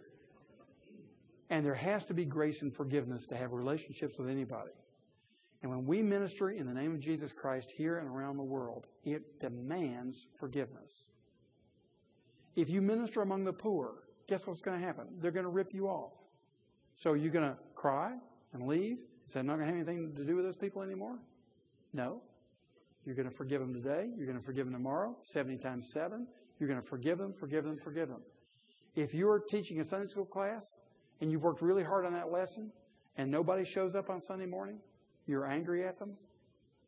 And there has to be grace and forgiveness to have relationships with anybody. And when we minister in the name of Jesus Christ here and around the world, it demands forgiveness. If you minister among the poor, guess what's going to happen? They're going to rip you off. So are you going to cry and leave and say, I'm not going to have anything to do with those people anymore? No. You're going to forgive them today. You're going to forgive them tomorrow, 70 times 7. You're going to forgive them, forgive them, forgive them. If you're teaching a Sunday school class and you've worked really hard on that lesson and nobody shows up on Sunday morning, you're angry at them,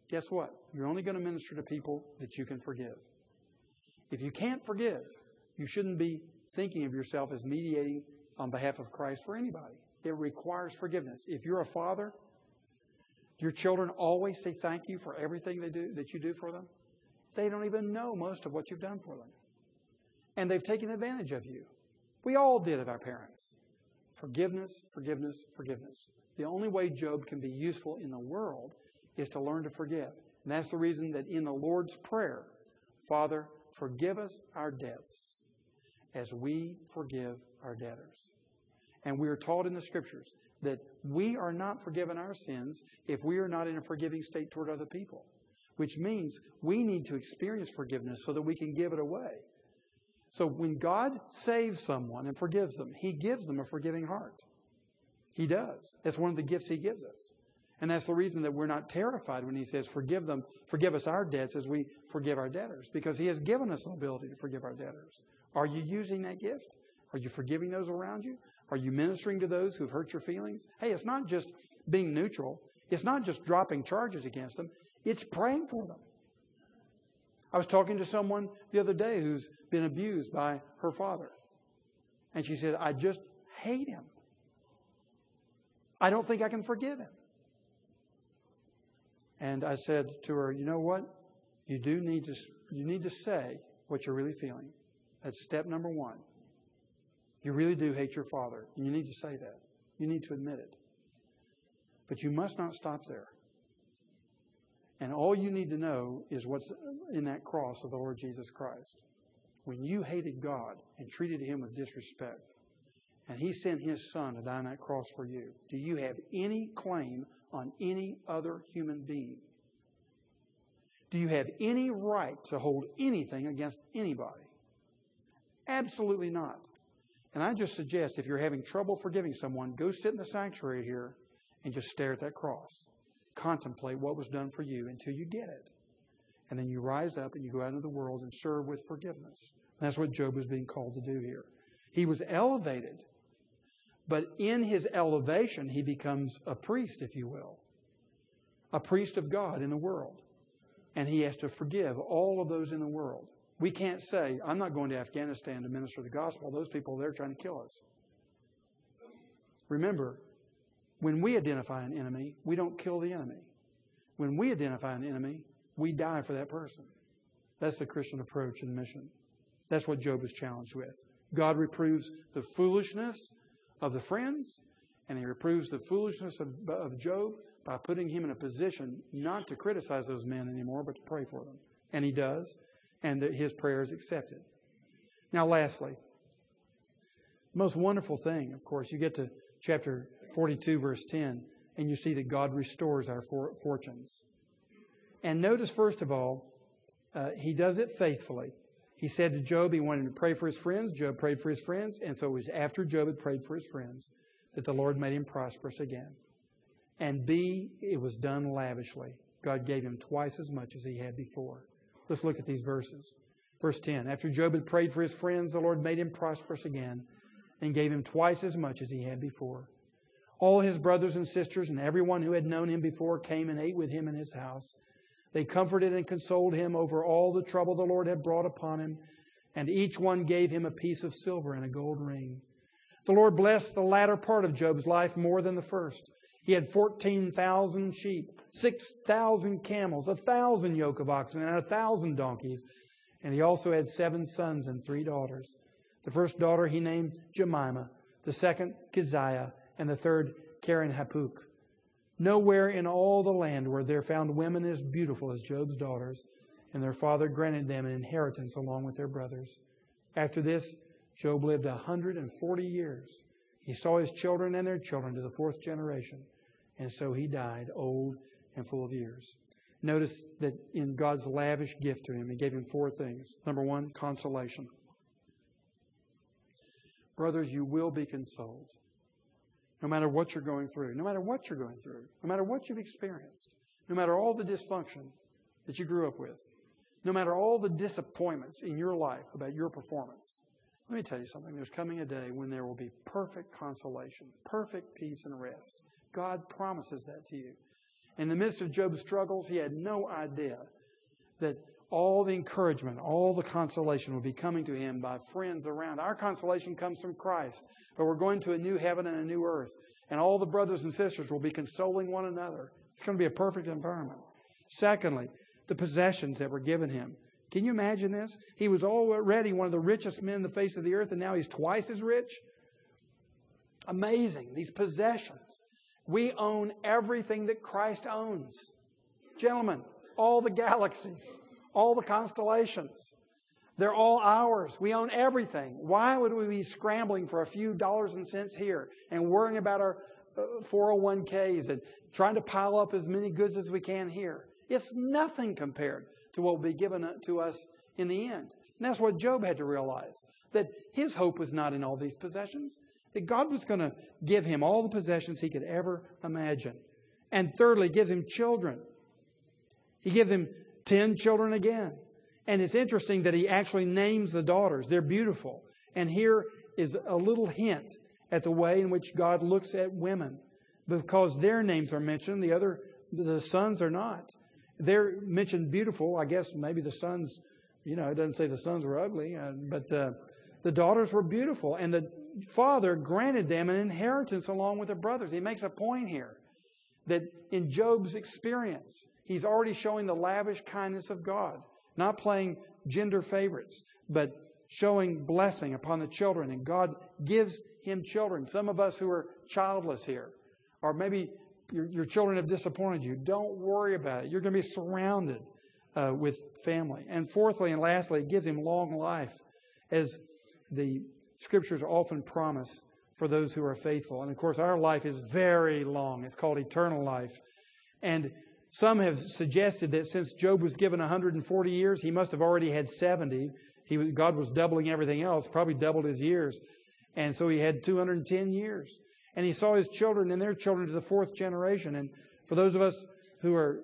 guess what? You're only going to minister to people that you can forgive. If you can't forgive, you shouldn't be thinking of yourself as mediating on behalf of Christ for anybody. It requires forgiveness. If you're a father, your children always say thank you for everything they do that you do for them. They don't even know most of what you've done for them. And they've taken advantage of you. We all did of our parents. Forgiveness, forgiveness, forgiveness. The only way Job can be useful in the world is to learn to forgive. And that's the reason that in the Lord's Prayer, Father, forgive us our debts as we forgive our debtors. And we are taught in the Scriptures that we are not forgiven our sins if we are not in a forgiving state toward other people, which means we need to experience forgiveness so that we can give it away. So when God saves someone and forgives them, He gives them a forgiving heart. He does. That's one of the gifts He gives us. And that's the reason that we're not terrified when He says, Forgive them, forgive us our debts as we forgive our debtors, because He has given us the ability to forgive our debtors. Are you using that gift? Are you forgiving those around you? Are you ministering to those who've hurt your feelings? Hey, it's not just being neutral. It's not just dropping charges against them. It's praying for them. I was talking to someone the other day who's been abused by her father. And she said, I just hate him. I don't think I can forgive him. And I said to her, you know what? You do need to, you need to say what you're really feeling. That's step number one. You really do hate your father, and you need to say that. You need to admit it. But you must not stop there. And all you need to know is what's in that cross of the Lord Jesus Christ. When you hated God and treated him with disrespect, and he sent his son to die on that cross for you, do you have any claim on any other human being? Do you have any right to hold anything against anybody? Absolutely not. And I just suggest if you're having trouble forgiving someone, go sit in the sanctuary here and just stare at that cross. Contemplate what was done for you until you get it. And then you rise up and you go out into the world and serve with forgiveness. And that's what Job was being called to do here. He was elevated, but in his elevation, he becomes a priest, if you will, a priest of God in the world. And he has to forgive all of those in the world. We can't say, I'm not going to Afghanistan to minister the gospel. Those people, they're trying to kill us. Remember, when we identify an enemy, we don't kill the enemy. When we identify an enemy, we die for that person. That's the Christian approach and mission. That's what Job is challenged with. God reproves the foolishness of the friends, and he reproves the foolishness of, of Job by putting him in a position not to criticize those men anymore, but to pray for them. And he does, and his prayer is accepted. Now, lastly, the most wonderful thing, of course, you get to chapter 42, verse 10, and you see that God restores our for- fortunes. And notice, first of all, uh, he does it faithfully. He said to Job he wanted to pray for his friends. Job prayed for his friends. And so it was after Job had prayed for his friends that the Lord made him prosperous again. And B, it was done lavishly. God gave him twice as much as he had before. Let's look at these verses. Verse 10 After Job had prayed for his friends, the Lord made him prosperous again and gave him twice as much as he had before. All his brothers and sisters and everyone who had known him before came and ate with him in his house. They comforted and consoled him over all the trouble the Lord had brought upon him, and each one gave him a piece of silver and a gold ring. The Lord blessed the latter part of Job's life more than the first. He had 14,000 sheep, 6,000 camels, a thousand yoke of oxen, and a thousand donkeys. And he also had seven sons and three daughters. The first daughter he named Jemima, the second Keziah, and the third Keren-happuch. Nowhere in all the land were there found women as beautiful as Job's daughters, and their father granted them an inheritance along with their brothers. After this, Job lived a hundred and forty years. He saw his children and their children to the fourth generation, and so he died old and full of years. Notice that in God's lavish gift to him, he gave him four things. Number one, consolation. Brothers, you will be consoled. No matter what you're going through, no matter what you're going through, no matter what you've experienced, no matter all the dysfunction that you grew up with, no matter all the disappointments in your life about your performance, let me tell you something. There's coming a day when there will be perfect consolation, perfect peace and rest. God promises that to you. In the midst of Job's struggles, he had no idea that all the encouragement, all the consolation will be coming to him by friends around. Our consolation comes from Christ, but we're going to a new heaven and a new earth. And all the brothers and sisters will be consoling one another. It's going to be a perfect environment. Secondly, the possessions that were given him. Can you imagine this? He was already one of the richest men in the face of the earth, and now he's twice as rich. Amazing. These possessions. We own everything that Christ owns. Gentlemen, all the galaxies, all the constellations. They're all ours. We own everything. Why would we be scrambling for a few dollars and cents here and worrying about our 401ks uh, and trying to pile up as many goods as we can here? It's nothing compared to what will be given to us in the end. And that's what Job had to realize that his hope was not in all these possessions, that God was going to give him all the possessions he could ever imagine. And thirdly, gives him children. He gives him 10 children again. And it's interesting that he actually names the daughters. They're beautiful. And here is a little hint at the way in which God looks at women because their names are mentioned, the other the sons are not. They're mentioned beautiful. I guess maybe the sons, you know, it doesn't say the sons were ugly, uh, but the daughters were beautiful. And the father granted them an inheritance along with their brothers. He makes a point here that in Job's experience, he's already showing the lavish kindness of God, not playing gender favorites, but showing blessing upon the children. And God gives him children. Some of us who are childless here, or maybe your, your children have disappointed you, don't worry about it. You're going to be surrounded uh, with family. And fourthly and lastly, it gives him long life, as the scriptures often promise for those who are faithful. And of course, our life is very long. It's called eternal life. And some have suggested that since Job was given 140 years, he must have already had 70. He, God was doubling everything else, probably doubled his years. And so he had 210 years. And he saw his children and their children to the fourth generation. And for those of us who are,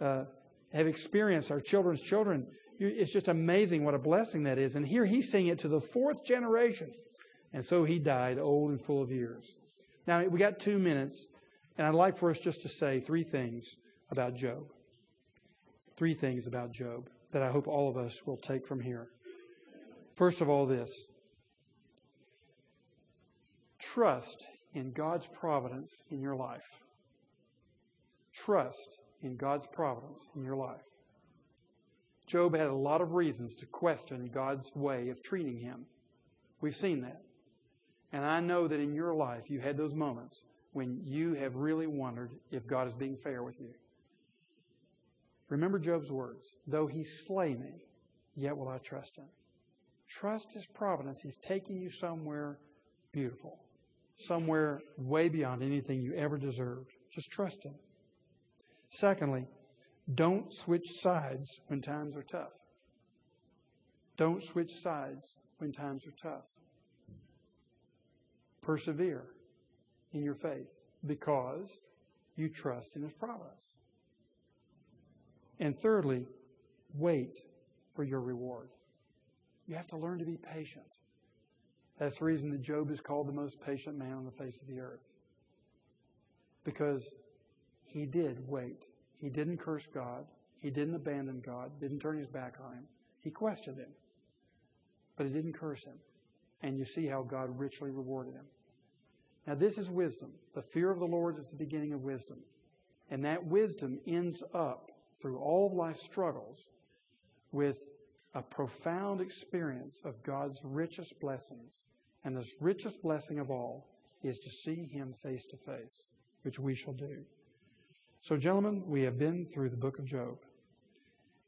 uh, have experienced our children's children, it's just amazing what a blessing that is. And here he's seeing it to the fourth generation. And so he died old and full of years. Now, we got two minutes, and I'd like for us just to say three things about Job. Three things about Job that I hope all of us will take from here. First of all, this trust in God's providence in your life. Trust in God's providence in your life. Job had a lot of reasons to question God's way of treating him. We've seen that. And I know that in your life you had those moments when you have really wondered if God is being fair with you. Remember Job's words Though he slay me, yet will I trust him. Trust his providence. He's taking you somewhere beautiful, somewhere way beyond anything you ever deserved. Just trust him. Secondly, don't switch sides when times are tough. Don't switch sides when times are tough. Persevere in your faith because you trust in His providence. And thirdly, wait for your reward. You have to learn to be patient. That's the reason that Job is called the most patient man on the face of the earth. Because he did wait. He didn't curse God. He didn't abandon God, didn't turn his back on him. He questioned him, but he didn't curse him. And you see how God richly rewarded him. Now, this is wisdom. The fear of the Lord is the beginning of wisdom. And that wisdom ends up through all of life's struggles with a profound experience of God's richest blessings. And this richest blessing of all is to see Him face to face, which we shall do. So, gentlemen, we have been through the book of Job.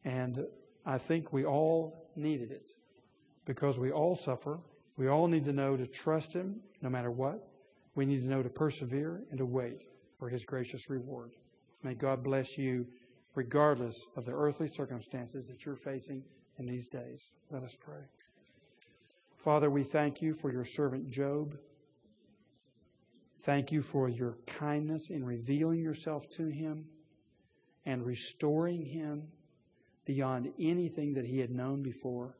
And I think we all needed it because we all suffer. We all need to know to trust Him no matter what. We need to know to persevere and to wait for His gracious reward. May God bless you regardless of the earthly circumstances that you're facing in these days. Let us pray. Father, we thank you for your servant Job. Thank you for your kindness in revealing yourself to him and restoring him beyond anything that he had known before.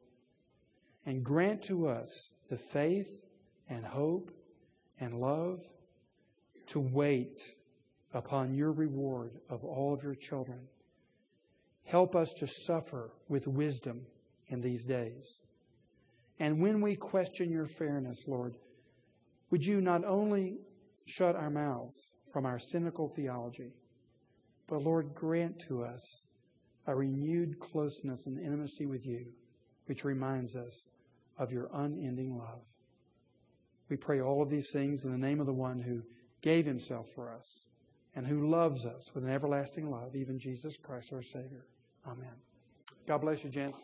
And grant to us the faith and hope and love to wait upon your reward of all of your children. Help us to suffer with wisdom in these days. And when we question your fairness, Lord, would you not only shut our mouths from our cynical theology, but Lord, grant to us a renewed closeness and intimacy with you, which reminds us of your unending love. We pray all of these things in the name of the one who gave himself for us and who loves us with an everlasting love, even Jesus Christ our Savior. Amen. God bless you, gents.